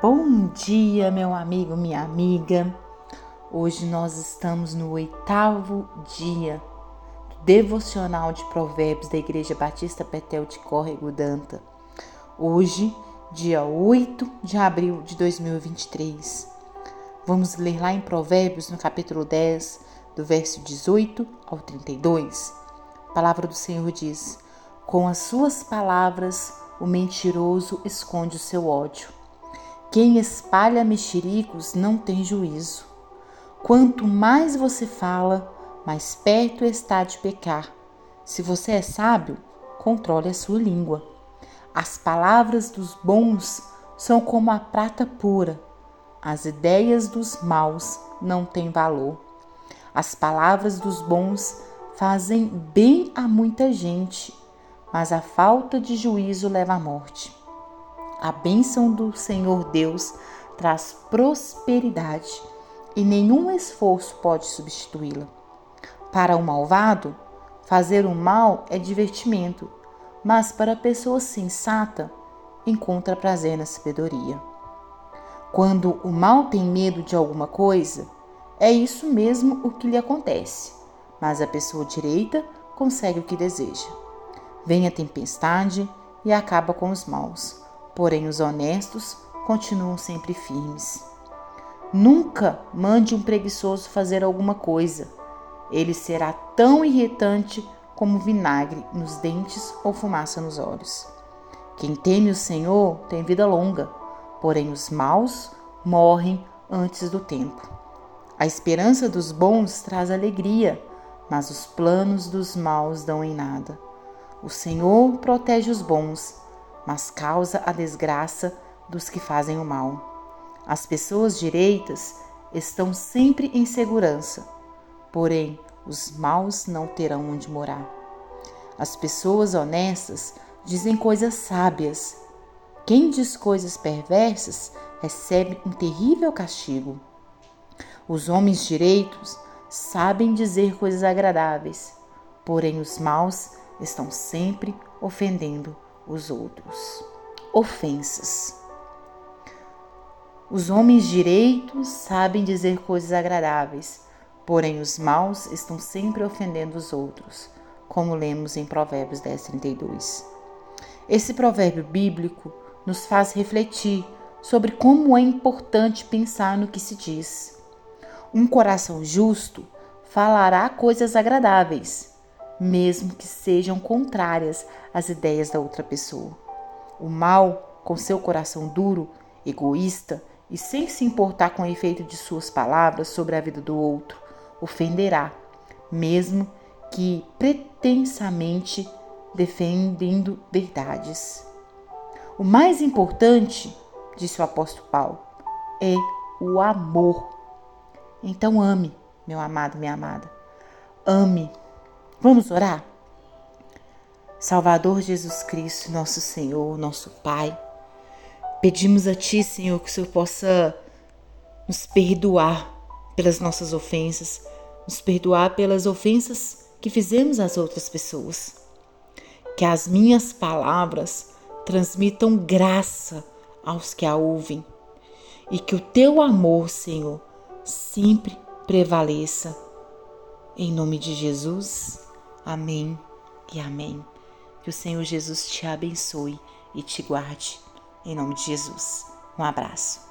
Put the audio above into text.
Bom dia, meu amigo, minha amiga. Hoje nós estamos no oitavo dia do devocional de Provérbios da Igreja Batista Petel de Córrego Danta. Hoje, dia 8 de abril de 2023. Vamos ler lá em Provérbios, no capítulo 10, do verso 18 ao 32. A palavra do Senhor diz: Com as suas palavras o mentiroso esconde o seu ódio. Quem espalha mexericos não tem juízo. Quanto mais você fala, mais perto está de pecar. Se você é sábio, controle a sua língua. As palavras dos bons são como a prata pura. As ideias dos maus não têm valor. As palavras dos bons fazem bem a muita gente mas a falta de juízo leva à morte. A bênção do Senhor Deus traz prosperidade e nenhum esforço pode substituí-la. Para o malvado, fazer o mal é divertimento, mas para a pessoa sensata, encontra prazer na sabedoria. Quando o mal tem medo de alguma coisa, é isso mesmo o que lhe acontece, mas a pessoa direita consegue o que deseja. Vem a tempestade e acaba com os maus, porém os honestos continuam sempre firmes. Nunca mande um preguiçoso fazer alguma coisa. Ele será tão irritante como vinagre nos dentes ou fumaça nos olhos. Quem teme o Senhor tem vida longa, porém os maus morrem antes do tempo. A esperança dos bons traz alegria, mas os planos dos maus dão em nada. O Senhor protege os bons, mas causa a desgraça dos que fazem o mal. As pessoas direitas estão sempre em segurança, porém os maus não terão onde morar. As pessoas honestas dizem coisas sábias. Quem diz coisas perversas recebe um terrível castigo. Os homens direitos sabem dizer coisas agradáveis, porém os maus estão sempre ofendendo os outros. Ofensas. Os homens direitos sabem dizer coisas agradáveis, porém os maus estão sempre ofendendo os outros, como lemos em Provérbios 10, 32. Esse provérbio bíblico nos faz refletir sobre como é importante pensar no que se diz. Um coração justo falará coisas agradáveis, mesmo que sejam contrárias às ideias da outra pessoa. O mal, com seu coração duro, egoísta e sem se importar com o efeito de suas palavras sobre a vida do outro, ofenderá, mesmo que pretensamente defendendo verdades. O mais importante, disse o apóstolo Paulo, é o amor. Então ame, meu amado, minha amada. Ame Vamos orar? Salvador Jesus Cristo, nosso Senhor, nosso Pai, pedimos a Ti, Senhor, que o Senhor possa nos perdoar pelas nossas ofensas, nos perdoar pelas ofensas que fizemos às outras pessoas. Que as minhas palavras transmitam graça aos que a ouvem e que o Teu amor, Senhor, sempre prevaleça. Em nome de Jesus. Amém e amém. Que o Senhor Jesus te abençoe e te guarde. Em nome de Jesus. Um abraço.